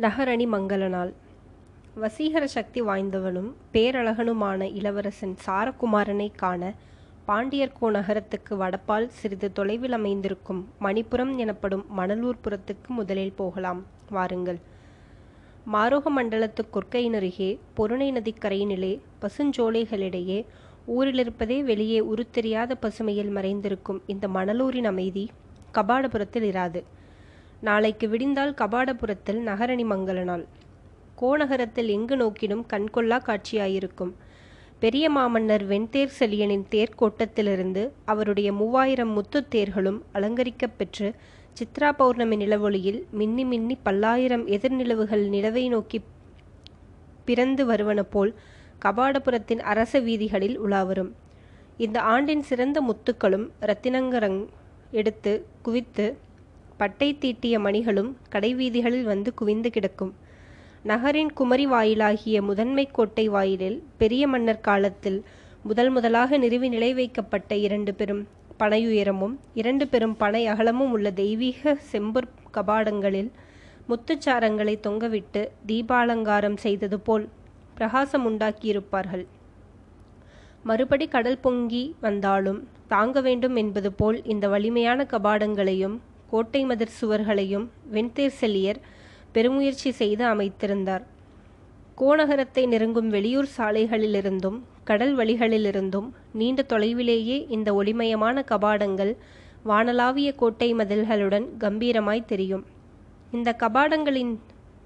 நகரணி மங்கள நாள் வசீகர சக்தி வாய்ந்தவனும் பேரழகனுமான இளவரசன் சாரகுமாரனை காண பாண்டியர்கோ நகரத்துக்கு வடப்பால் சிறிது தொலைவில் அமைந்திருக்கும் மணிப்புரம் எனப்படும் மணலூர்புரத்துக்கு முதலில் போகலாம். வாருங்கள். மாரோக மண்டலத்து கொற்கையினருகே பொருணை நதிக்கரையினிலே பசுஞ்சோலைகளிடையே ஊரிலிருப்பதே வெளியே உருத்தெரியாத பசுமையில் மறைந்திருக்கும் இந்த மணலூரின் அமைதி கபாடபுரத்தில் இராது. நாளைக்கு விடிந்தால் கபாடபுரத்தில் நகரணி மங்கள நாள் கோநகரத்தில் எங்கு நோக்கினும் கண்கொள்ளா காட்சியாயிருக்கும். பெரிய மாமன்னர் வெண்தேர் செலியனின் தேர்க்கோட்டத்திலிருந்து அவருடைய மூவாயிரம் முத்துத் தேர்களும் அலங்கரிக்கப் பெற்று சித்ரா பௌர்ணமி நிலவொளியில் மின்னி மின்னி பல்லாயிரம் எதிர்நிலவுகள் நிலவை நோக்கி பிறந்து வருவன போல் கபாடபுரத்தின் அரச வீதிகளில் உலாவரும். இந்த ஆண்டின் சிறந்த முத்துக்களும் இரத்தினங்கரங் எடுத்து குவித்து பட்டை தீட்டிய மணிகளும் கடைவீதிகளில் வந்து குவிந்து கிடக்கும். நகரின் குமரி வாயிலாகிய முதன்மை கோட்டை வாயிலில் பெரிய மன்னர் காலத்தில் முதல் முதலாக நிறுவி நிலை வைக்கப்பட்ட இரண்டு பெரும் பனையுயரமும் இரண்டு பெரும் பனை அகலமும் உள்ள தெய்வீக செம்பொற் கபாடங்களில் முத்துச்சாரங்களை தொங்கவிட்டு தீபாலங்காரம் செய்தது போல் பிரகாசம் உண்டாக்கியிருப்பார்கள். மறுபடி கடல் பொங்கி வந்தாலும் தாங்க வேண்டும் என்பது போல் இந்த வலிமையான கபாடங்களையும் கோட்டை மதிர் சுவர்களையும் வெண்தேர் செல்லியர் பெருமுயற்சி செய்து அமைத்திருந்தார். கோநகரத்தை நெருங்கும் வெளியூர் சாலைகளிலிருந்தும் கடல் வழிகளிலிருந்தும் நீண்ட தொலைவிலேயே இந்த ஒளிமயமான கபாடங்கள் வானலாவிய கோட்டை மதில்களுடன் கம்பீரமாய் தெரியும். இந்த கபாடங்களின்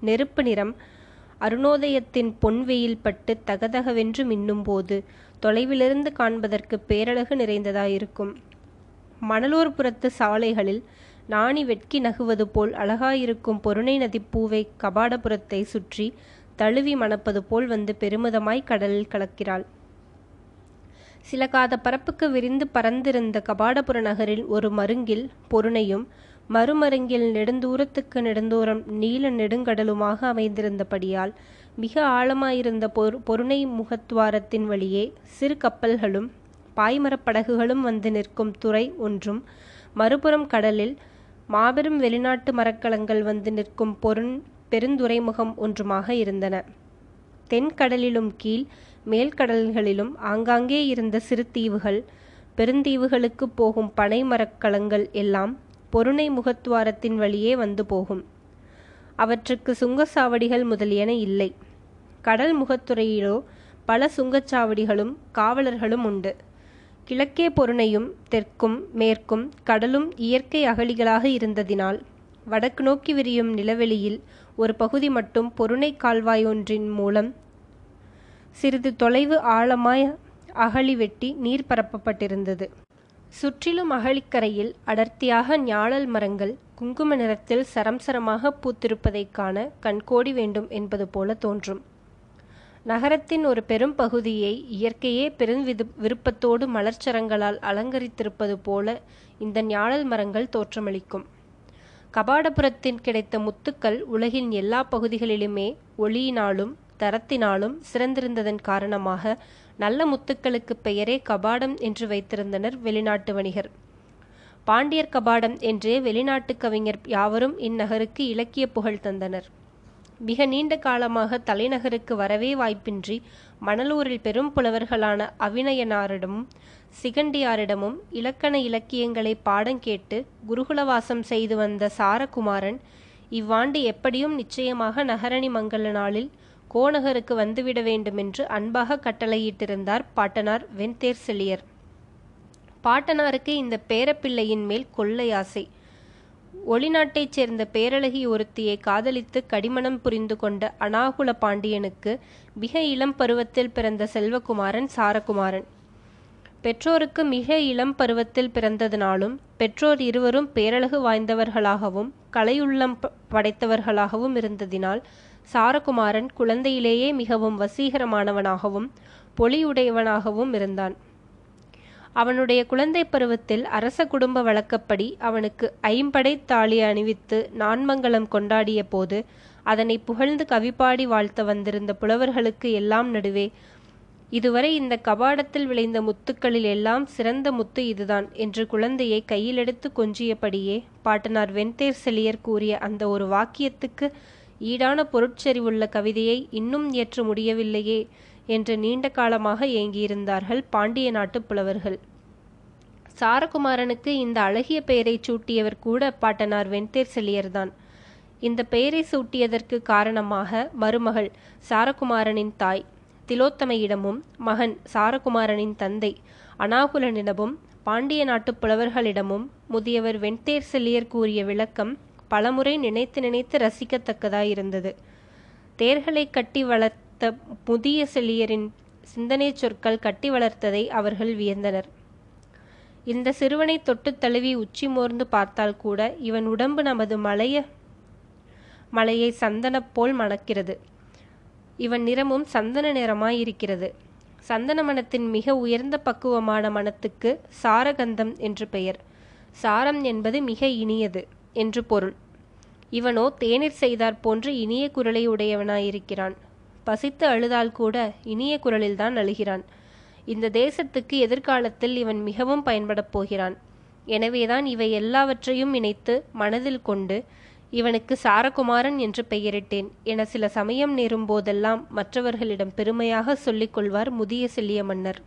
நெருப்பு நிறம் அருணோதயத்தின் பொன்வெயில் பட்டு தகதகவென்று மின்னும்போது தொலைவிலிருந்து காண்பதற்கு பேரழகு நிறைந்ததாயிருக்கும். மணலூர்புறத்து சாலைகளில் நாணி வெட்கி நகுவது போல் அழகாயிருக்கும் பொருணை நதிப்பூவை கபாடபுரத்தை சுற்றி தழுவி மணப்பது போல் வந்து பெருமிதமாய் கடலில் கலக்கிறாள். சில காத பரப்புக்கு விரிந்து பறந்திருந்த கபாடபுர நகரில் ஒரு மருங்கில் பொருணையும் மறுமருங்கில் நெடுந்தூரத்துக்கு நெடுந்தூரம் நீல நெடுங்கடலுமாக அமைந்திருந்தபடியால் மிக ஆழமாயிருந்த பொரு பொருணை முகத்வாரத்தின் வழியே சிறு கப்பல்களும் பாய்மரப் படகுகளும் வந்து நிற்கும் துறை ஒன்றும் மறுபுறம் கடலில் மாபெரும் வெளிநாட்டு மரக்கலங்கள் வந்து நிற்கும் பொருண் பெருந்துறைமுகம் ஒன்றுமாக இருந்தன. தென்கடலிலும் கீழ் மேல்கடல்களிலும் ஆங்காங்கே இருந்த சிறு தீவுகள் பெருந்தீவுகளுக்கு போகும் பனை மரக்கலங்கள் எல்லாம் பொருணை முகத்துவாரத்தின் வழியே வந்து போகும். அவற்றுக்கு சுங்கச்சாவடிகள் முதலியன இல்லை. கடல் முகத்துறையிலோ பல சுங்கச்சாவடிகளும் காவலர்களும் உண்டு. கிழக்கே பொருணையும் தெற்கும் மேற்கும் கடலும் இயற்கை அகழிகளாக இருந்ததினால் வடக்கு நோக்கி விரியும் நிலவெளியில் ஒரு பகுதி மட்டும் பொருணை கால்வாய் ஒன்றின் மூலம் சிறிது தொலைவு ஆழமாய் அகழி வெட்டி நீர் பரப்பப்பட்டிருந்தது. சுற்றிலும் அகழிக்கரையில் அடர்த்தியாக ஞாழல் மரங்கள் குங்கும நிறத்தில் சரம் சரமாக பூத்திருப்பதைக் காண கண்கோடி வேண்டும் என்பது போல தோன்றும். நகரத்தின் ஒரு பெரும் பகுதியை இயற்கையே பெருவிது விருப்பத்தோடு மலர்ச்சரங்களால் அலங்கரித்திருப்பது போல இந்த ஞாழல் மரங்கள் தோற்றமளிக்கும். கபாடபுரத்தின் கிடைத்த முத்துக்கள் உலகின் எல்லா பகுதிகளிலுமே ஒளியினாலும் தரத்தினாலும் சிறந்திருந்ததன் காரணமாக நல்ல முத்துக்களுக்கு பெயரே கபாடம் என்று வைத்திருந்தனர் வெளிநாட்டு வணிகர். பாண்டியர் கபாடம் என்றே வெளிநாட்டு கவிஞர் யாவரும் இந்நகருக்கு இலக்கிய புகழ் தந்தனர். மிக நீண்ட காலமாக தலைநகருக்கு வரவே வாய்ப்பின்றி மணலூரில் பெரும் புலவர்களான அவிநயனாரிடமும் சிகண்டியாரிடமும் இலக்கண இலக்கியங்களை பாடங்கேட்டு குருகுலவாசம் செய்து வந்த சாரகுமாரன் இவ்வாண்டு எப்படியும் நிச்சயமாக நகரணி மங்கள நாளில் கோநகருக்கு வந்துவிட வேண்டுமென்று அன்பாக கட்டளையிட்டிருந்தார் பாட்டனார் வெண்தேர் செழியர். பாட்டனாருக்கு இந்த பேரப்பிள்ளையின் மேல் கொள்ளை ஆசை. ஒளிநாட்டைச் சேர்ந்த பேரழகி ஒருத்தியை காதலித்து கடிமணம் புரிந்து கொண்ட அனாகுல பாண்டியனுக்கு மிக இளம் பருவத்தில் பிறந்த செல்வகுமாரன் சாரகுமாரன். பெற்றோருக்கு மிக இளம் பருவத்தில் பிறந்ததினாலும் பெற்றோர் இருவரும் பேரழகு வாய்ந்தவர்களாகவும் கலையுள்ளம் படைத்தவர்களாகவும் இருந்ததினால் சாரகுமாரன் குழந்தையிலேயே மிகவும் வசீகரமானவனாகவும் பொலியுடையவனாகவும் இருந்தான். அவனுடைய குழந்தை பருவத்தில் அரச குடும்ப வழக்கப்படி அவனுக்கு ஐம்படை தாலி அணிவித்து நான்மங்கலம் கொண்டாடிய போது அதனை புகழ்ந்து கவிப்பாடி வாழ்த்த வந்திருந்த புலவர்களுக்கு எல்லாம் நடுவே இதுவரை இந்த கபாடத்தில் விளைந்த முத்துக்களில் எல்லாம் சிறந்த முத்து இதுதான் என்று குழந்தையை கையிலெடுத்து கொஞ்சியபடியே பாட்டனார் வெண்தேர் செலியர் கூறிய அந்த ஒரு வாக்கியத்துக்கு ஈடான பொருட்செறிவுள்ள கவிதையை இன்னும் ஏற்ற முடியவில்லையே. என்று நீண்ட காலமாக ஏங்கியிருந்தார்கள் பாண்டிய நாட்டுப் புலவர்கள். சாரகுமாரனுக்கு இந்த அழகிய பெயரைச் சூட்டியவர் கூட பாட்டனார் வெண்தேர் செல்லியர்தான் இந்த பெயரை சூட்டியதற்கு காரணமாக மருமகள் சாரகுமாரனின் தாய் திலோத்தமையிடமும் மகன் சாரகுமாரனின் தந்தை அனாகுலனிடமும் பாண்டிய நாட்டுப் புலவர்களிடமும் முதியவர் வெண்தேர் செல்லியர் கூறிய விளக்கம் பலமுறை நினைத்து நினைத்து ரசிக்கத்தக்கதாயிருந்தது. தேர்களை கட்டி வளர்த்த புதிய செழியரின் சிந்தனை சொற்கள் கட்டி வளர்த்ததை அவர்கள் வியந்தனர். இந்த சிறுவனை தொட்டு தழுவி உச்சி மோர்ந்து பார்த்தால் கூட இவன் உடம்பு நமது மலைய மலையை சந்தனப் போல் மணக்கிறது. இவன் நிறமும் சந்தன நிறமாயிருக்கிறது. சந்தன மனத்தின் மிக உயர்ந்த பக்குவமான மனத்துக்கு சாரகந்தம் என்று பெயர். சாரம் என்பது மிக இனியது என்று பொருள். இவனோ தேநீர் செய்தாற் போன்று இனிய குரலை உடையவனாயிருக்கிறான். பசித்து அழுதால் கூட இனிய குரலில்தான் அழுகிறான். இந்த தேசத்துக்கு எதிர்காலத்தில் இவன் மிகவும் பயன்படப் போகிறான். எனவேதான் இவை எல்லாவற்றையும் இணைத்து மனதில் கொண்டு இவனுக்கு சாரகுமாரன் என்று பெயரிட்டேன் என சில சமயம் நேரும் போதெல்லாம் மற்றவர்களிடம் பெருமையாக சொல்லிக் கொள்வார் முதிய செல்லிய மன்னர்.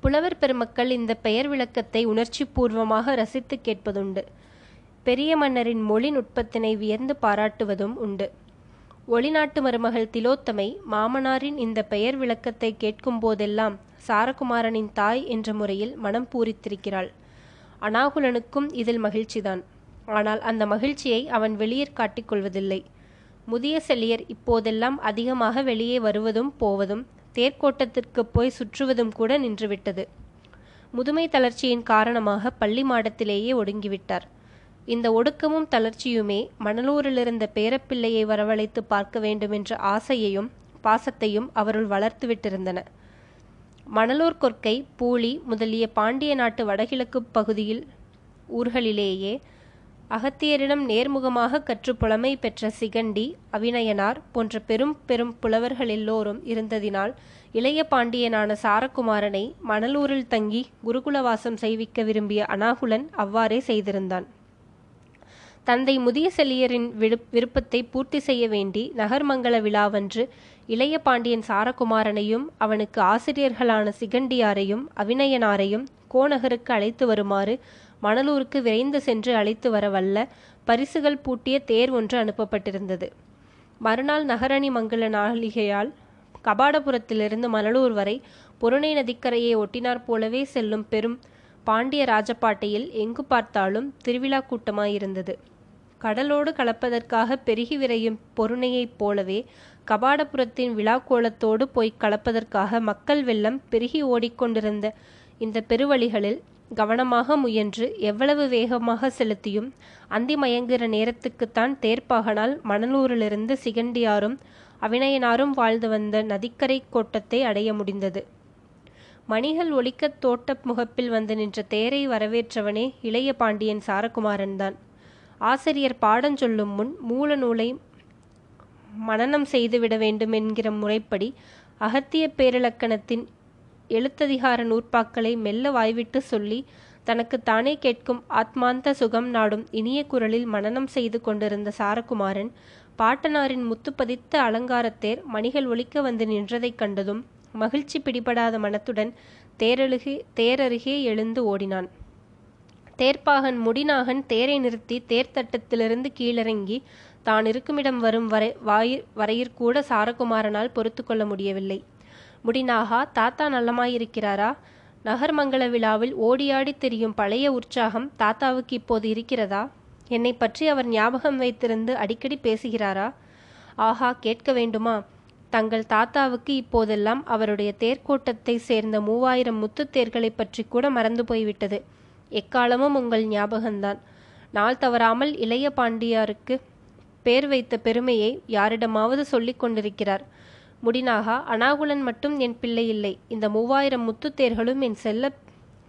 புலவர் பெருமக்கள் இந்த பெயர் விளக்கத்தை உணர்ச்சி பூர்வமாக ரசித்து கேட்பதுண்டு. பெரிய மன்னரின் மொழி நுட்பத்தினை வியந்து பாராட்டுவதும் உண்டு. ஒளிநாட்டு மருமகள் திலோத்தமை மாமனாரின் இந்த பெயர் விளக்கத்தை கேட்கும் போதெல்லாம் சாரகுமாரனின் தாய் என்ற முறையில் மனம் பூரித்திருக்கிறாள். அனாகுலனுக்கும் இதில் மகிழ்ச்சிதான். ஆனால் அந்த மகிழ்ச்சியை அவன் வெளியே காட்டிக் முதிய செல்லியர் இப்போதெல்லாம் அதிகமாக வெளியே வருவதும் போவதும் தேர்க்கோட்டத்திற்கு போய் சுற்றுவதும் கூட நின்றுவிட்டது. முதுமை தளர்ச்சியின் காரணமாக பள்ளி மாடத்திலேயே ஒடுங்கிவிட்டார். இந்த ஒடுக்கமும் தளர்ச்சியுமே மணலூரிலிருந்த பேரப்பிள்ளையை வரவழைத்து பார்க்க வேண்டுமென்ற ஆசையையும் பாசத்தையும் அவருள் வளர்த்துவிட்டிருந்தன. மணலூர் கொற்கை பூலி முதலிய பாண்டிய நாட்டு வடகிழக்கு பகுதியில் ஊர்களிலேயே அகத்தியரிடம் நேர்முகமாக கற்று புலமை பெற்ற சிகண்டி அவிநயனார் போன்ற பெரும் பெரும் புலவர்கள் எல்லோரும் இருந்ததினால் இளைய பாண்டியனான சாரகுமாரனை மணலூரில் தங்கி குருகுலவாசம் செய்விக்க விரும்பிய அனாகுலன் அவ்வாறே செய்திருந்தான். தந்தை முதிய செல்லியரின் விருப்பத்தை பூர்த்தி செய்ய வேண்டி நகர்மங்கல விழாவன்று இளைய பாண்டியன் சாரகுமாரனையும் அவனுக்கு ஆசிரியர்களான சிகண்டியாரையும் அவிநயனாரையும் கோநகருக்கு அழைத்து வருமாறு மணலூருக்கு விரைந்து சென்று அழைத்து வரவல்ல பரிசுகள் பூட்டிய தேர் ஒன்று அனுப்பப்பட்டிருந்தது. மறுநாள் நகரணி மங்கள நாளிகையால் கபாடபுரத்திலிருந்து மணலூர் வரை புறணை நதிக்கரையை ஒட்டினார் போலவே செல்லும் பெரும் பாண்டிய ராஜபாட்டையில் எங்கு பார்த்தாலும் திருவிழா கூட்டமாயிருந்தது. கடலோடு கலப்பதற்காக பெருகி விரையும் பொருணையைப் போலவே கபாடபுரத்தின் விழாக்கோலத்தோடு போய் கலப்பதற்காக மக்கள் வெள்ளம் பெருகி ஓடிக்கொண்டிருந்த இந்த பெருவழிகளில் கவனமாக முயன்று எவ்வளவு வேகமாக செலுத்தியும் அந்தி மயங்குகிற நேரத்துக்குத்தான் தேர்ப்பாகனால் மணலூரிலிருந்து சிகண்டியாரும் அவிநயனாரும் வாழ்ந்து வந்த நதிக்கரை கோட்டத்தை அடைய முடிந்தது. மணிகள் ஒலிக்கத் தோட்ட முகப்பில் வந்து நின்ற தேரை வரவேற்றவனே இளைய பாண்டியன் சாரகுமாரன்தான். ஆசிரியர் பாடஞ்சொல்லும் முன் மூல நூலை மனனம் செய்துவிட வேண்டும் என்கிற முறைப்படி அகத்திய பேரிலக்கணத்தின் எழுத்ததிகார நூற்பாக்களை மெல்ல வாய்விட்டு சொல்லி தனக்கு தானே கேட்கும் ஆத்மாந்த சுகம் நாடும் இனிய குரலில் மனனம் செய்து கொண்டிருந்த சாரகுமாரன் பாட்டனாரின் முத்துப்பதித்த அலங்காரத்தேர் மணிகள் ஒலிக்க வந்து நின்றதைக் கண்டதும் மகிழ்ச்சி பிடிபடாத மனத்துடன் தேரழுகே தேரருகே எழுந்து ஓடினான். தேர்ப்பாகன் முடிநாகன் தேரை நிறுத்தி தேர்த்தட்டத்திலிருந்து கீழிறங்கி தான் இருக்குமிடம் வரும் வரை வாயிற் வரையிற்கூட சாரகுமாரனால் பொறுத்து கொள்ள முடியவில்லை. முடிநாகா தாத்தா நல்லமாயிருக்கிறாரா? நகர்மங்கல விழாவில் ஓடியாடி தெரியும் பழைய உற்சாகம் தாத்தாவுக்கு இப்போது இருக்கிறதா? என்னை பற்றி அவர் ஞாபகம் வைத்திருந்து அடிக்கடி பேசுகிறாரா? ஆஹா கேட்க வேண்டுமா? தங்கள் தாத்தாவுக்கு இப்போதெல்லாம் அவருடைய தேர்க்கோட்டத்தை சேர்ந்த மூவாயிரம் முத்துத்தேர்களை பற்றி கூட மறந்து போய்விட்டது. எக்காலமும் உங்கள் ஞாபகம்தான். நாள் தவறாமல் இளைய பாண்டியாருக்கு பேர் வைத்த பெருமையை யாரிடமாவது சொல்லிக் கொண்டிருக்கிறார். முடினாகா அனாகுலன் மட்டும் என் பிள்ளை இல்லை. இந்த மூவாயிரம் முத்துத்தேர்களும் என் செல்ல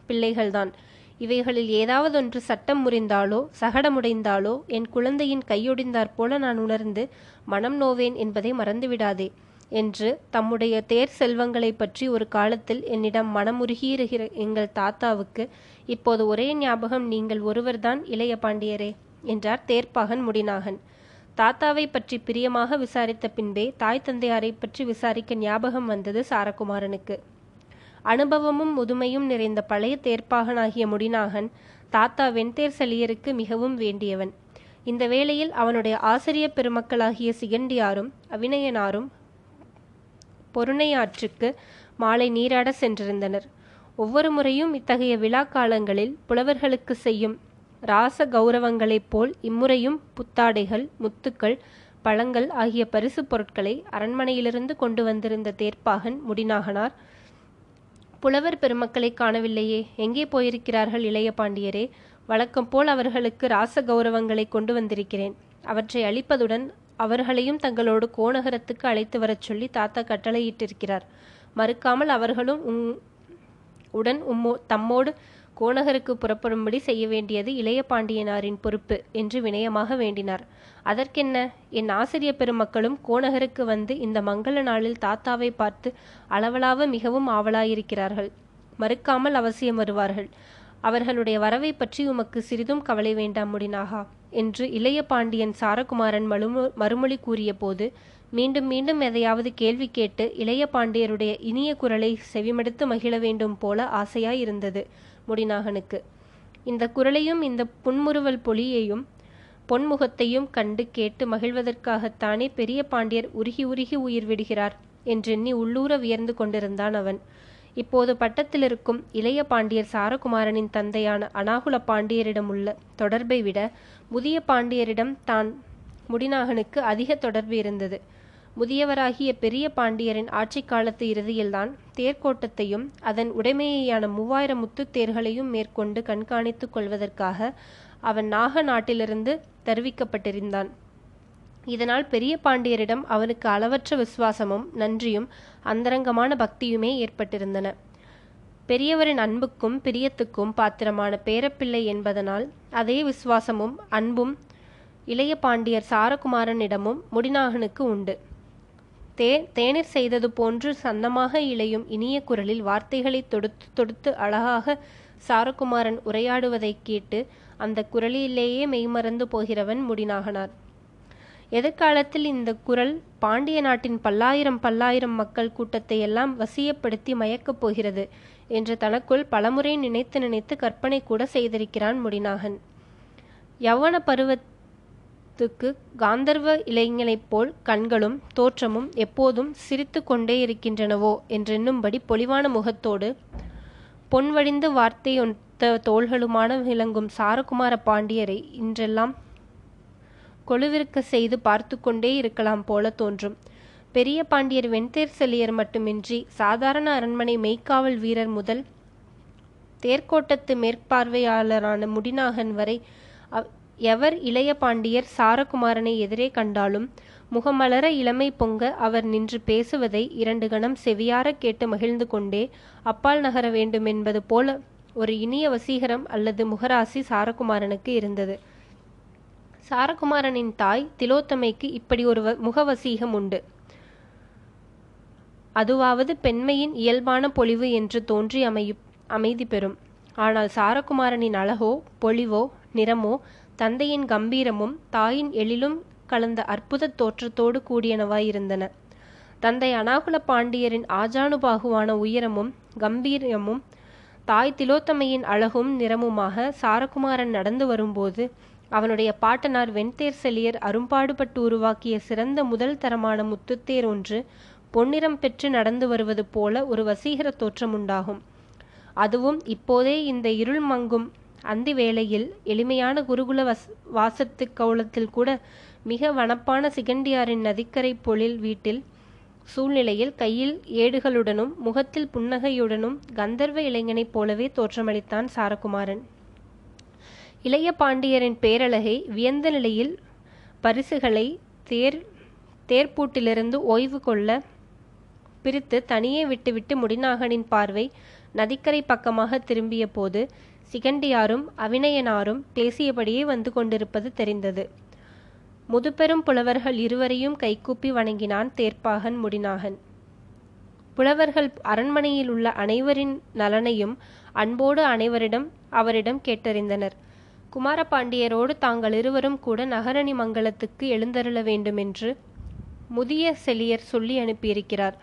பிள்ளைகள்தான். இவைகளில் ஏதாவதொன்று சட்டம் முறிந்தாலோ சகடமுடைந்தாலோ என் குழந்தையின் கையொடிந்தாற் போல நான் உணர்ந்து மனம் நோவேன் என்பதை மறந்துவிடாதே. என்று தம்முடைய தேர் செல்வங்களைப் பற்றி ஒரு காலத்தில் என்னிடம் மனமுருகியிருக்கிற எங்கள் தாத்தாவுக்கு இப்போது ஒரே ஞாபகம் நீங்கள் ஒருவர்தான் இளைய பாண்டியரே என்றார் தேர்ப்பாகன் முடிநாகன். தாத்தாவை பற்றி பிரியமாக விசாரித்த பின்பே தாய் தந்தையாரை பற்றி விசாரிக்க ஞாபகம் வந்தது சாரகுமாரனுக்கு. அனுபவமும் முதுமையும் நிறைந்த பழைய தேர்ப்பாகனாகிய முடிநாகன் தாத்தா வெண்தேர் செலியருக்கு மிகவும் வேண்டியவன். இந்த வேளையில் அவனுடைய ஆசிரிய பெருமக்களாகிய சிகண்டியாரும் அவினயனாரும் பொருணையாற்றுக்கு மாலை நீராட சென்றிருந்தனர். ஒவ்வொரு முறையும் இத்தகைய விழா காலங்களில் புலவர்களுக்கு செய்யும் ராச கௌரவங்களைப் போல் இம்முறையும் புத்தாடைகள் முத்துக்கள் பழங்கள் ஆகிய பரிசு பொருட்களை அரண்மனையிலிருந்து கொண்டு வந்திருந்த தேர்ப்பாகன் முடிநாகனார் புலவர் பெருமக்களை காணவில்லையே எங்கே போயிருக்கிறார்கள் இளைய பாண்டியரே? வழக்கம் போல் அவர்களுக்கு ராச கௌரவங்களை கொண்டு வந்திருக்கிறேன். அவற்றை அளிப்பதுடன் அவர்களையும் தங்களோடு கோநகரத்துக்கு அழைத்து வரச் சொல்லி தாத்தா கட்டளையிட்டிருக்கிறார். மறுக்காமல் அவர்களும் உங் உடன் உம்மோ தம்மோடு கோநகருக்கு புறப்படும்படி செய்ய வேண்டியது இளைய பாண்டியனாரின் பொறுப்பு என்று வினயமாக வேண்டினார். அதற்கென்ன? என் ஆசிரிய பெருமக்களும் கோநகருக்கு வந்து இந்த மங்கள நாளில் தாத்தாவை பார்த்து அளவலாவ மிகவும் ஆவலாயிருக்கிறார்கள். மறுக்காமல் அவசியம் வருவார்கள். அவர்களுடைய வரவை பற்றி உமக்கு சிறிதும் கவலை வேண்டாம் முடினாகா? என்று இளைய பாண்டியன் சாரகுமாரன் மறுமொ மறுமொழி கூறிய போது மீண்டும் மீண்டும் எதையாவது கேள்வி கேட்டு இளைய பாண்டியருடைய இனிய குரலை செவிமடுத்து மகிழ வேண்டும் போல ஆசையாயிருந்தது முடிநாகனுக்கு. இந்த குரலையும் இந்த புன்முறுவல் பொலியையும் பொன்முகத்தையும் கண்டு கேட்டு மகிழ்வதற்காகத்தானே பெரிய பாண்டியர் உருகி உருகி உயிர் விடுகிறார் என்றெண்ணி உள்ளூர வியர்ந்து கொண்டிருந்தான் அவன். இப்போது பட்டத்தில் இருக்கும் இளைய பாண்டியர் சாரகுமாரனின் தந்தையான அனாகுல பாண்டியரிடம் உள்ள தொடர்பை விட முதிய பாண்டியரிடம் தான் முடிநாகனுக்கு அதிக தொடர்பு இருந்தது. முதியவராகிய பெரிய பாண்டியரின் ஆட்சி காலத்து இறுதியில்தான் தேர்க்கோட்டத்தையும் அதன் உடைமையான மூவாயிரம் முத்துத் தேர்களையும் மேற்கொண்டு கண்காணித்துக் கொள்வதற்காக அவன் நாக நாட்டிலிருந்து தருவிக்கப்பட்டிருந்தான். இதனால் பெரிய பாண்டியரிடம் அவனுக்கு அளவற்ற விசுவாசமும் நன்றியும் அந்தரங்கமான பக்தியுமே ஏற்பட்டிருந்தன. பெரியவரின் அன்புக்கும் பிரியத்துக்கும் பாத்திரமான பேரப்பிள்ளை என்பதனால் அதே விசுவாசமும் அன்பும் இளைய பாண்டியர் சாரகுமாரனிடமும் முடிநாகனுக்கு உண்டு. தே தேநீர் செய்தது போன்று சன்னமாக இளையும் இனிய குரலில் வார்த்தைகளை தொடுத்து தொடுத்து அழகாக சாரகுமாரன் உரையாடுவதைக் கேட்டு அந்த குரலிலேயே மெய்மறந்து போகிறவன் முடிநாகனார். எதிர்காலத்தில் இந்த குரல் பாண்டிய நாட்டின் பல்லாயிரம் பல்லாயிரம் மக்கள் கூட்டத்தை எல்லாம் வசியப்படுத்தி மயக்கப் போகிறது என்று தனக்குள் பலமுறை நினைத்து நினைத்து கற்பனை கூட செய்திருக்கிறான் முடிநாகன். யவன பருவத்துக்கு காந்தர்வ இளைஞனைப் போல் கண்களும் தோற்றமும் எப்போதும் சிரித்து கொண்டே இருக்கின்றனவோ என்றெண்ணும்படி பொலிவான முகத்தோடு பொன்வழிந்து வார்த்தையொத்த தோள்களுமான விளங்கும் சாரகுமார பாண்டியரை இன்றெல்லாம் கொழுவிற்க செய்து பார்த்து கொண்டே இருக்கலாம் போல தோன்றும். பெரிய பாண்டியர் வெண்தேர் செல்லியர் மட்டுமின்றி சாதாரண அரண்மனை மெய்க்காவல் வீரர் முதல் தேர்க்கோட்டத்து மேற்பார்வையாளரான முடிநாகன் வரை எவர் இளைய பாண்டியர் சாரகுமாரனை எதிரே கண்டாலும் முகமலர இளமை பொங்க அவர் நின்று பேசுவதை இரண்டு கணம் செவியார கேட்டு மகிழ்ந்து கொண்டே அப்பால் நகர வேண்டுமென்பது போல ஒரு இனிய வசீகரம் அல்லது முகராசி சாரகுமாரனுக்கு இருந்தது. சாரகுமாரனின் தாய் திலோத்தமைக்கு இப்படி ஒரு முகவசீகம் உண்டு. அதுவாவது பெண்மையின் இயல்பான பொலிவு என்று தோன்றி அமையு அமைதி பெறும். ஆனால் சாரகுமாரனின் அழகோ பொலிவோ நிறமோ தந்தையின் கம்பீரமும் தாயின் எழிலும் கலந்த அற்புத தோற்றத்தோடு கூடியனவாயிருந்தன. தந்தை அனாகுல பாண்டியரின் ஆஜானுபாகுவான உயரமும் கம்பீரமும் தாய் திலோத்தமையின் அழகும் நிறமுமாக சாரகுமாரன் நடந்து வரும்போது அவனுடைய பாட்டனார் வெண்தேர் செலியர் அரும்பாடுபட்டு உருவாக்கிய சிறந்த முதல் தரமான முத்துத்தேர் ஒன்று பொன்னிறம் பெற்று நடந்து வருவது போல ஒரு வசீகர தோற்றம் உண்டாகும் அதுவும் இப்போதே இந்த இருள் மங்கும். அந்தி வேளையில் எளிமையான குருகுல வஸ் வாசத்து கவுளத்தில் கூட மிக வனப்பான சிகண்டியாரின் நதிக்கரை பொழில் வீட்டில் சூழ்நிலையில் கையில் ஏடுகளுடனும் முகத்தில் புன்னகையுடனும் கந்தர்வ இளைஞனைப் போலவே தோற்றமளித்தான் சாரகுமாரன். இளைய பாண்டியரின் பேரழகை வியந்த நிலையில் பரிசுகளை தேர் தேர்ப்பூட்டிலிருந்து ஓய்வு கொள்ள பிரித்து தனியே விட்டுவிட்டு முடிநாகனின் பார்வை நதிக்கரை பக்கமாக திரும்பிய போது சிகண்டியாரும் அவினயனாரும் பேசியபடியே வந்து கொண்டிருப்பது தெரிந்தது. முதுபெரும் புலவர்கள் இருவரையும் கைகூப்பி வணங்கினான் தேர்ப்பாகன் முடிநாகன். புலவர்கள் அரண்மனையில் உள்ள அனைவரின் நலனையும் அன்போடு அனைவரிடம் அவரிடம் கேட்டறிந்தனர். குமாரபாண்டியரோடு தாங்கள் இருவரும் கூட நகரணி மங்கலத்துக்கு எழுந்தருள வேண்டுமென்று முதிய செழியர் சொல்லி அனுப்பியிருக்கிறார்.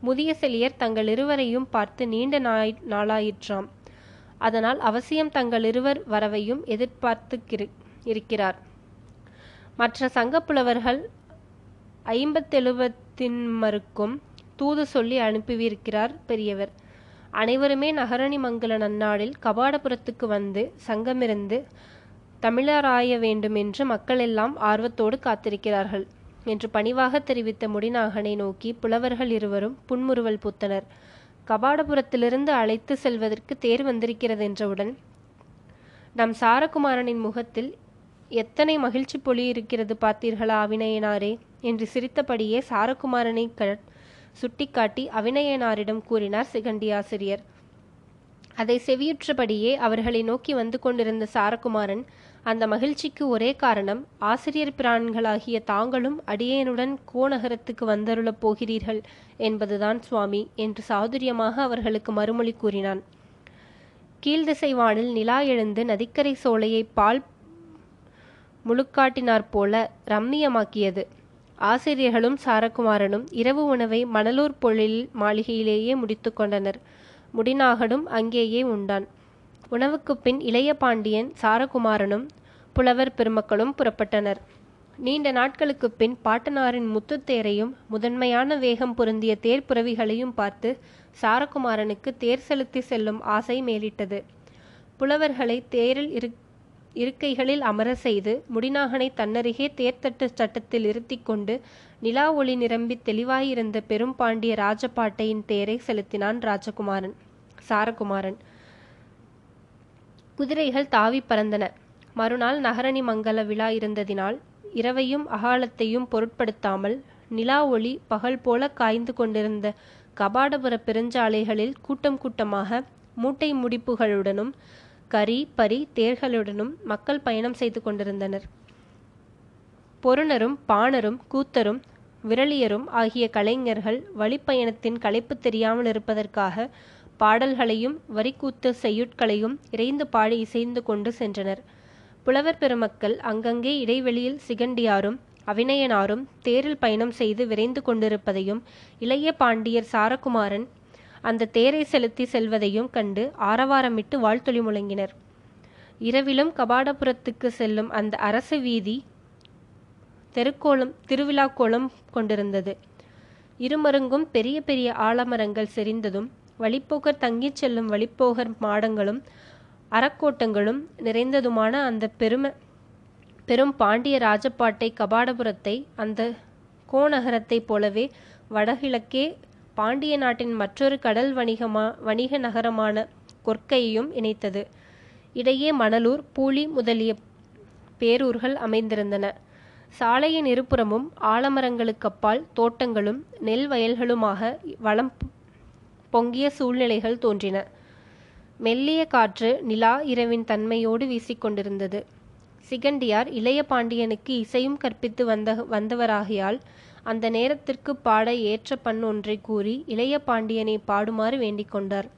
முதிய செழியர் தங்கள் இருவரையும் பார்த்து நீண்ட நாய் நாளாயிற்றாம். அதனால் அவசியம் தங்கள் இருவர் வரவையும் எதிர்பார்த்து இருக்கிறார். மற்ற சங்கப்புலவர்கள் ஐம்பத்தெழுபத்தின்மருக்கும் தூது சொல்லி அனுப்பியிருக்கிறார் பெரியவர். அனைவருமே நகரணி மங்கல நன்னாளில் கபாடபுரத்துக்கு வந்து சங்கமிருந்து தமிழராய வேண்டும் என்று மக்கள் எல்லாம் ஆர்வத்தோடு காத்திருக்கிறார்கள் என்று பணிவாக தெரிவித்த முடிநாகனை நோக்கி புலவர்கள் இருவரும் புன்முறுவல் பூத்தனர். கபாடபுரத்திலிருந்து அழைத்து செல்வதற்கு தேர் வந்திருக்கிறது என்றவுடன் நம் சாரகுமாரனின் முகத்தில் எத்தனை மகிழ்ச்சி பொலி இருக்கிறது பார்த்தீர்களா அவிநயனாரே என்று சிரித்தபடியே சாரகுமாரனை கட் சுட்டிக்காட்டி அவிநயனாரிடம் கூறினார் சிகண்டியாசிரியர். அதை செவியுற்றபடியே அவர்களை நோக்கி வந்து கொண்டிருந்த சாரகுமாரன் அந்த மகிழ்ச்சிக்கு ஒரே காரணம் ஆசிரியர் பிரான்களாகிய தாங்களும் அடியேனுடன் கோநகரத்துக்கு வந்தருளப் போகிறீர்கள் என்பதுதான் சுவாமி என்று சாதுரியமாக அவர்களுக்கு மறுமொழி கூறினான். கீழ்திசை வானில் நிலா எழுந்து நதிக்கரை சோலையை பால் முழுக்காட்டினார் போல ரம்மியமாக்கியது. ஆசிரியர்களும் சாரகுமாரனும் இரவு உணவை மணலூர் பொழில் மாளிகையிலேயே முடித்து கொண்டனர். முடிநாகனும் அங்கேயே உண்டான். உணவுக்குப் பின் இளைய பாண்டியன் சாரகுமாரனும் புலவர் பெருமக்களும் புறப்பட்டனர். நீண்ட நாட்களுக்குப் பின் பாட்டனாரின் முத்துத்தேரையும் முதன்மையான வேகம் பொருந்திய தேர் புறவிகளையும் பார்த்து சாரகுமாரனுக்கு தேர் செலுத்தி செல்லும் ஆசை மேலிட்டது. புலவர்களை தேரில் இரு இருக்கைகளில் அமர செய்து முடிநாகனை தன்னருகே தேர்தட்டு சட்டத்தில் இருத்தி கொண்டு நிலா ஒளி நிரம்பி தெளிவாயிருந்த பெரும் பாண்டிய ராஜபாட்டையின் தேரை செலுத்தினான் ராஜகுமாரன் சாரகுமாரன். குதிரைகள் தாவி பறந்தன. மறுநாள் நகரணி மங்கல விழா இருந்ததினால் இரவையும் அகாலத்தையும் பொருட்படுத்தாமல் நிலா ஒளி பகல் போல காய்ந்து கொண்டிருந்த கபாடபுர பெருஞ்சாலைகளில் கூட்டம் கூட்டமாக மூட்டை முடிப்புகளுடனும் கரி பரி தேர்களுடனும் மக்கள் பயணம் செய்து கொண்டிருந்தனர். பொருணரும் பாணரும் கூத்தரும் விரலியரும் ஆகிய கலைஞர்கள் வழிப்பயணத்தின் களைப்பு தெரியாமல் இருப்பதற்காக பாடல்களையும் வரிக்கூத்து செய்யுட்களையும் இறைந்து பாடி இசைந்து கொண்டு சென்றனர். புலவர் பெருமக்கள் அங்கங்கே இடைவெளியில் சிகண்டியாரும் அவிநயனாரும் தேரில் பயணம் செய்து விரைந்து கொண்டிருப்பதையும் இளைய பாண்டியர் சாரகுமாரன் அந்த தேரை செலுத்தி செல்வதையும் கண்டு ஆரவாரமிட்டு வாழ்த்தொலி முழங்கினர். இரவிலும் கபாடபுரத்துக்கு செல்லும் அந்த அரசு வீதி தெருக்கோலம் திருவிழா கோலம் கொண்டிருந்தது. இருமருங்கும் பெரிய பெரிய ஆலமரங்கள் செறிந்ததும் வழிப்போக்கர் தங்கிச் செல்லும் வழிப்போகர் மாடங்களும் அறக்கோட்டங்களும் நிறைந்ததுமான அந்த பெரும பெரும் பாண்டிய ராஜபாட்டை கபாடபுரத்தை அந்த கோநகரத்தைப் போலவே வடகிழக்கே பாண்டிய நாட்டின் மற்றொரு கடல் வணிகமா வணிக நகரமான கொற்கையையும் இணைத்தது. இடையே மணலூர் பூலி முதலிய பேரூர்கள் அமைந்திருந்தன. சாலையின் இருபுறமும் ஆலமரங்களுக்கப்பால் தோட்டங்களும் நெல் வயல்களுமாக வளம் பொங்கிய சூழ்நிலைகள் தோன்றின. மெல்லிய காற்று நிலா இரவின் தன்மையோடு வீசிக்கொண்டிருந்தது. சிகண்டியார் இளைய பாண்டியனுக்கு இசையும் கற்பித்து வந்த வந்தவராகையால் அந்த நேரத்திற்கு பாட ஏற்ற பண் ஒன்றை கூறி இளைய பாண்டியனை பாடுமாறு வேண்டிக் கொண்டார்.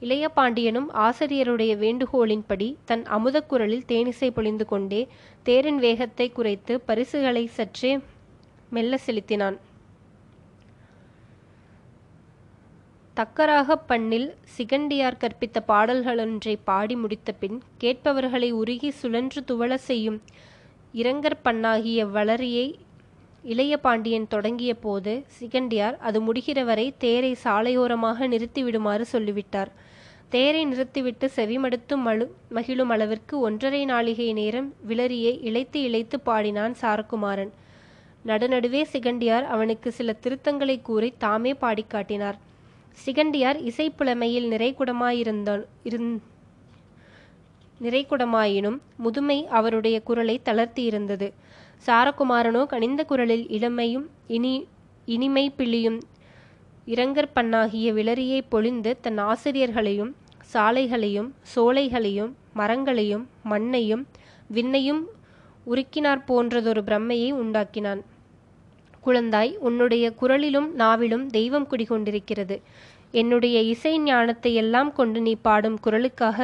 இளைய பாண்டியனும் ஆசிரியருடைய வேண்டுகோளின்படி தன் அமுதக்குரலில் தேனிசை பொழிந்து கொண்டே தேரின் வேகத்தை குறைத்து பரிசுகளை சற்றே மெல்ல செலுத்தினான். தக்கராக பண்ணில் சிகண்டியார் கற்பித்த பாடல்களொன்றை பாடி முடித்த பின் கேட்பவர்களை உருகி சுழன்று துவள செய்யும் இரங்கற்பண்ணாகிய வளரியை இளைய பாண்டியன் தொடங்கிய போது சிகண்டியார் அது முடிகிறவரை தேரை சாலையோரமாக நிறுத்திவிடுமாறு சொல்லிவிட்டார். தேரை நிறுத்திவிட்டு செவிமடுத்து மழு மகிழும் அளவிற்கு ஒன்றரை நாளிகை நேரம் விளரியை இழைத்து இழைத்து பாடினான் சாரகுமாரன் நடுநடுவே சிகண்டியார் அவனுக்கு சில திருத்தங்களை கூறி தாமே பாடிக்காட்டினார் சிகண்டியார் இசைப்புலமையில் நிறைகுடமாயிருந்தான் இருந் நிறைகுடமாயினும் முதுமை அவருடைய குரலை தளர்த்தியிருந்தது. சாரகுமாரனோ கனிந்த குரலில் இளமையும் இனி இனிமை பிழியும் இரங்கற்பண்ணாகிய விளரியை பொழிந்து தன் ஆசிரியர்களையும் சாலைகளையும் சோலைகளையும் மரங்களையும் மண்ணையும் விண்ணையும் உருக்கினார் போன்றதொரு பிரம்மையை உண்டாக்கினான். குழந்தாய் உன்னுடைய குரலிலும் நாவிலும் தெய்வம் குடிகொண்டிருக்கிறது. என்னுடைய இசை ஞானத்தை எல்லாம் கொண்டு நீ பாடும் குரலுக்காக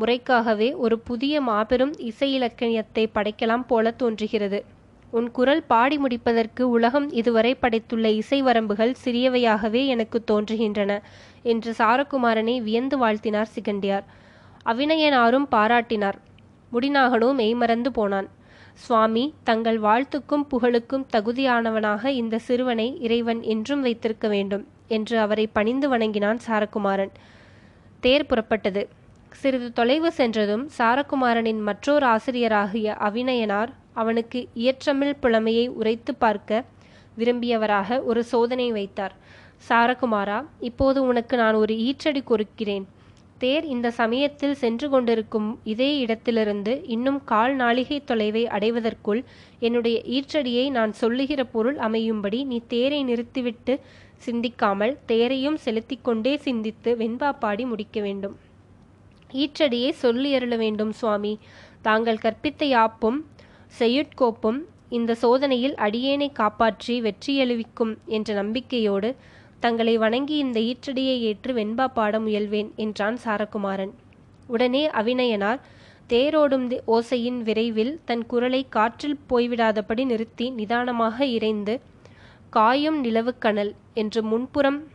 முறைக்காகவே ஒரு புதிய மாபெரும் இசை இலக்கியத்தை படைக்கலாம் போல தோன்றுகிறது. உன் குரல் பாடி முடிப்பதற்கு உலகம் இதுவரை படைத்துள்ள இசை வரம்புகள் சிறியவையாகவே எனக்கு தோன்றுகின்றன என்று சாரகுமாரனை வியந்து வாழ்த்தினார் சிகண்டியார். அவினயனாரும் பாராட்டினார். முடிநாகனோ மெய்மறந்து போனான். சுவாமி தங்கள் வாழ்த்துக்கும் புகழுக்கும் தகுதியானவனாக இந்த சிறுவனை இறைவன் என்றும் வைத்திருக்க வேண்டும் என்று அவரை பணிந்து வணங்கினான் சாரகுமாரன். தேர் புறப்பட்டது. சிறிது தொலைவு சென்றதும் சாரகுமாரனின் மற்றோர் ஆசிரியராகிய அவிநயனார் அவனுக்கு இயற்றமிழ் புலமையை உரைத்து பார்க்க விரும்பியவராக ஒரு சோதனை வைத்தார். சாரகுமாரா இப்போது உனக்கு நான் ஒரு ஈற்றடி கொடுக்கிறேன். தேர் இந்த சமயத்தில் சென்று கொண்டிருக்கும் இதே இடத்திலிருந்து இன்னும் கால் நாளிகை தொலைவை அடைவதற்குள் என்னுடைய ஈற்றடியை நான் சொல்லுகிற பொருள் அமையும்படி நீ தேரை நிறுத்திவிட்டு சிந்திக்காமல் தேரையும் செலுத்திக்கொண்டே சிந்தித்து வெண்பா பாடி முடிக்க வேண்டும். ஈற்றடியை சொல்லி அருள வேண்டும் சுவாமி. தாங்கள் கற்பித்த யாப்பும் செய்யுட்கோப்பும் இந்த சோதனையில் அடியேனை காப்பாற்றி வெற்றியெழுவிக்கும் என்ற நம்பிக்கையோடு தங்களை வணங்கி இந்த ஈற்றடியை ஏற்று வெண்பா பாட முயல்வேன் என்றான் சாரகுமாரன். உடனே அவிநயனார் தேரோடும் ஓசையின் விரைவில் தன் குரலை காற்றில் போய்விடாதபடி நிறுத்தி நிதானமாக இறைந்து காயும் நிலவுக்கணல் என்று முன்புறம்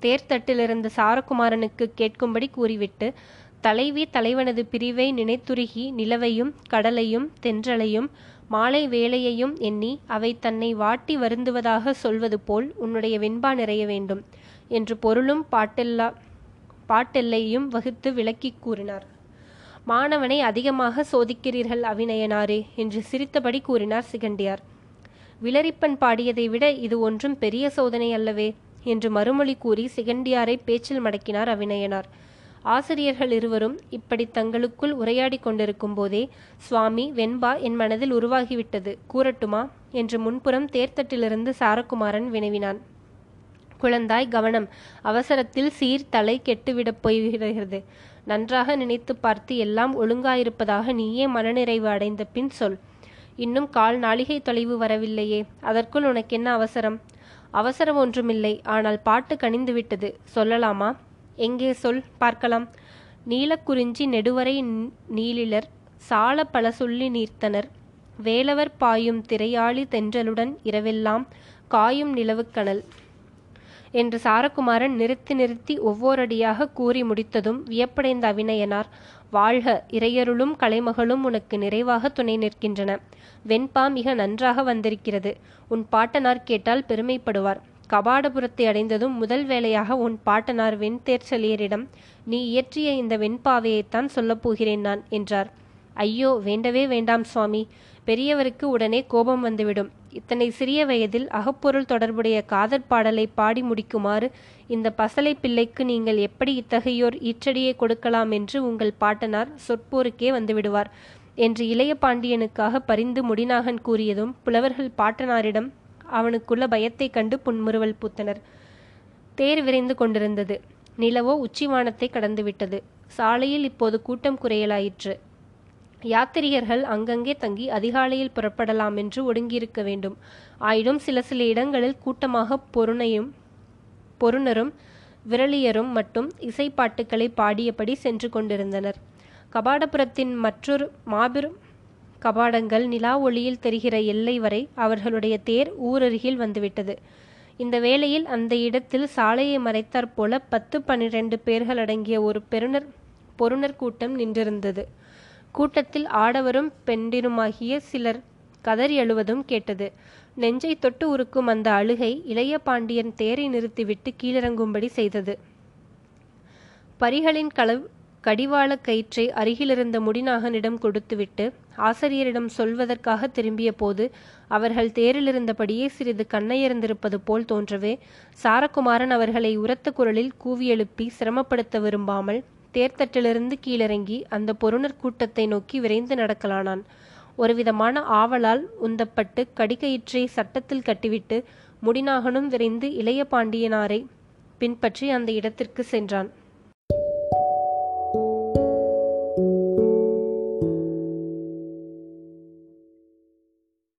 தேர்தட்டிலிருந்து சாரகுமாரனுக்கு கேட்கும்படி கூறிவிட்டு தலைவி தலைவனது பிரிவை நினைத்துருகி நிலவையும் கடலையும் தென்றலையும் மாலை வேலையையும் எண்ணி அவை தன்னை வாட்டி வருந்துவதாக சொல்வது போல் உன்னுடைய வெண்பா நிறைய வேண்டும் என்று பொருளும் பாட்டெல்லா பாட்டெல்லையும் வகுத்து விளக்கி கூறினார். மாணவனை அதிகமாக சோதிக்கிறீர்கள் அவிநயனாரே என்று சிரித்தபடி கூறினார் சிகண்டியார். விளரிப்பன் பாடியதை விட இது ஒன்றும் பெரிய சோதனை அல்லவே என்று மறுமொழி கூறி சிகண்டியாரை பேச்சில் மடக்கினார் அவிநயனார் ஆசிரியர்கள் இருவரும் இப்படி தங்களுக்குள் உரையாடி கொண்டிருக்கும் போதே சுவாமி வெண்பா என் மனதில் உருவாகிவிட்டது கூறட்டுமா என்று முன்புறம் தேர்தட்டிலிருந்து சாரகுமாரன் வினவினான். குழந்தாய் கவனம். அவசரத்தில் சீர் தலை கெட்டுவிடப் போய்விடுகிறது. நன்றாக நினைத்து பார்த்து எல்லாம் ஒழுங்காயிருப்பதாக நீயே மனநிறைவு அடைந்த பின் சொல். இன்னும் கால் நாளிகை தொலைவு வரவில்லையே அதற்குள் உனக்கென்ன அவசரம்? அவசரம் ஒன்றுமில்லை ஆனால் பாட்டு கனிந்து விட்டது சொல்லலாமா? எங்கே சொல்? பார்க்கலாம். நீலக்குறிஞ்சி நெடுவரை நீலிலர் சால பல சொல்லி நீர்த்தனர். வேலவர் பாயும் திரையாளி தென்றலுடன் இரவெல்லாம் காயும் நிலவுக்கணல் என்று சாரகுமாரன் நிறுத்தி நிறுத்தி ஒவ்வொரடியாக கூறி முடித்ததும் வியப்படைந்த அவிநயனார் வாழ்க இறையருளும் கலைமகளும் உனக்கு நிறைவாக துணை நிற்கின்றன. வெண்பா மிக நன்றாக வந்திருக்கிறது. உன் பாட்டனார் கேட்டால் பெருமைப்படுவார். கபாடபுரத்தை அடைந்ததும் முதல் வேலையாக உன் பாட்டனார் வெண்தேர்ச்சலியரிடம் நீ இயற்றிய இந்த வெண்பாவையைத்தான் சொல்லப்போகிறேன் நான் என்றார். ஐயோ வேண்டவே வேண்டாம் சுவாமி. பெரியவருக்கு உடனே கோபம் வந்துவிடும். இத்தனை சிறிய வயதில் அகப்பொருள் தொடர்புடைய காதற் பாடலை பாடி முடிக்குமாறு இந்த பசலை பிள்ளைக்கு நீங்கள் எப்படி இத்தகையோர் ஈற்றடியை கொடுக்கலாம் என்று உங்கள் பாட்டனார் சொற்போருக்கே வந்துவிடுவார் என்று இளைய பாண்டியனுக்காக பரிந்து முடிநாகன் கூறியதும் புலவர்கள் பாட்டனாரிடம் அவனுக்குள்ள பயத்தைக் கண்டு புன்முறுவல் பூத்தனர். தேர் விரைந்து கொண்டிருந்தது. நிலவோ உச்சிவானத்தை கடந்துவிட்டது. சாலையில் இப்போது கூட்டம் குறையலாயிற்று. யாத்திரிகர்கள் அங்கங்கே தங்கி அதிகாலையில் புறப்படலாம் என்று ஒடுங்கியிருக்க வேண்டும். ஆயினும் சில சில இடங்களில் கூட்டமாக பொருணையும் பொருணரும் விரலியரும் மட்டும் இசைப்பாட்டுக்களை பாடியபடி சென்று கொண்டிருந்தனர். கபாடபுரத்தின் மற்றொரு மாபெரும் கபாடங்கள் நிலா ஒளியில் தெரிகிற எல்லை வரை அவர்களுடைய தேர் ஊரருகில் வந்துவிட்டது. இந்த வேளையில் அந்த இடத்தில் சாலையை மறைத்தாற்போல பத்து பன்னிரண்டு பேர்கள் அடங்கிய ஒரு பெருனர் பொருணர் கூட்டம் நின்றிருந்தது. கூட்டத்தில் ஆடவரும் பெண்டிருமாகிய சிலர் கதறி அழுவதும் கேட்டது. நெஞ்சை தொட்டு உருக்கும் அந்த அழுகை இளைய பாண்டியன் தேரை நிறுத்திவிட்டு கீழிறங்கும்படி செய்தது. பரிகளின் களவு கடிவாளக் கயிற்றை அருகிலிருந்த முடிநாகனிடம் கொடுத்துவிட்டு ஆசிரியரிடம் சொல்வதற்காக திரும்பிய போது அவர்கள் தேரிலிருந்தபடியே சிறிது கண்ணையர்ந்திருப்பது போல் தோன்றவே சாரகுமாரன் அவர்களை உரத்த குரலில் கூவியெழுப்பி சிரமப்படுத்த விரும்பாமல் தேர்தட்டிலிருந்து கீழிறங்கி அந்த பொருணர் கூட்டத்தை நோக்கி விரைந்து நடக்கலானான். ஒருவிதமான ஆவலால் உந்தப்பட்டு கடிகயிற்றை சட்டத்தில் கட்டிவிட்டு முடிநாகனும் விரைந்து இளைய பாண்டியனாரை பின்பற்றி அந்த இடத்திற்கு சென்றான்.